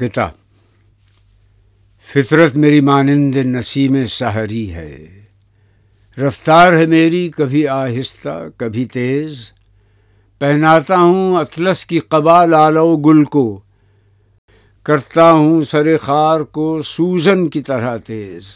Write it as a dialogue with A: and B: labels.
A: قطع فطرت میری مانند نسیم سحری ہے۔ رفتار ہے میری کبھی آہستہ، کبھی تیز۔ پہناتا ہوں اطلس کی قبا لالو گل کو۔ کرتا ہوں سر خار کو سوزن کی طرح تیز۔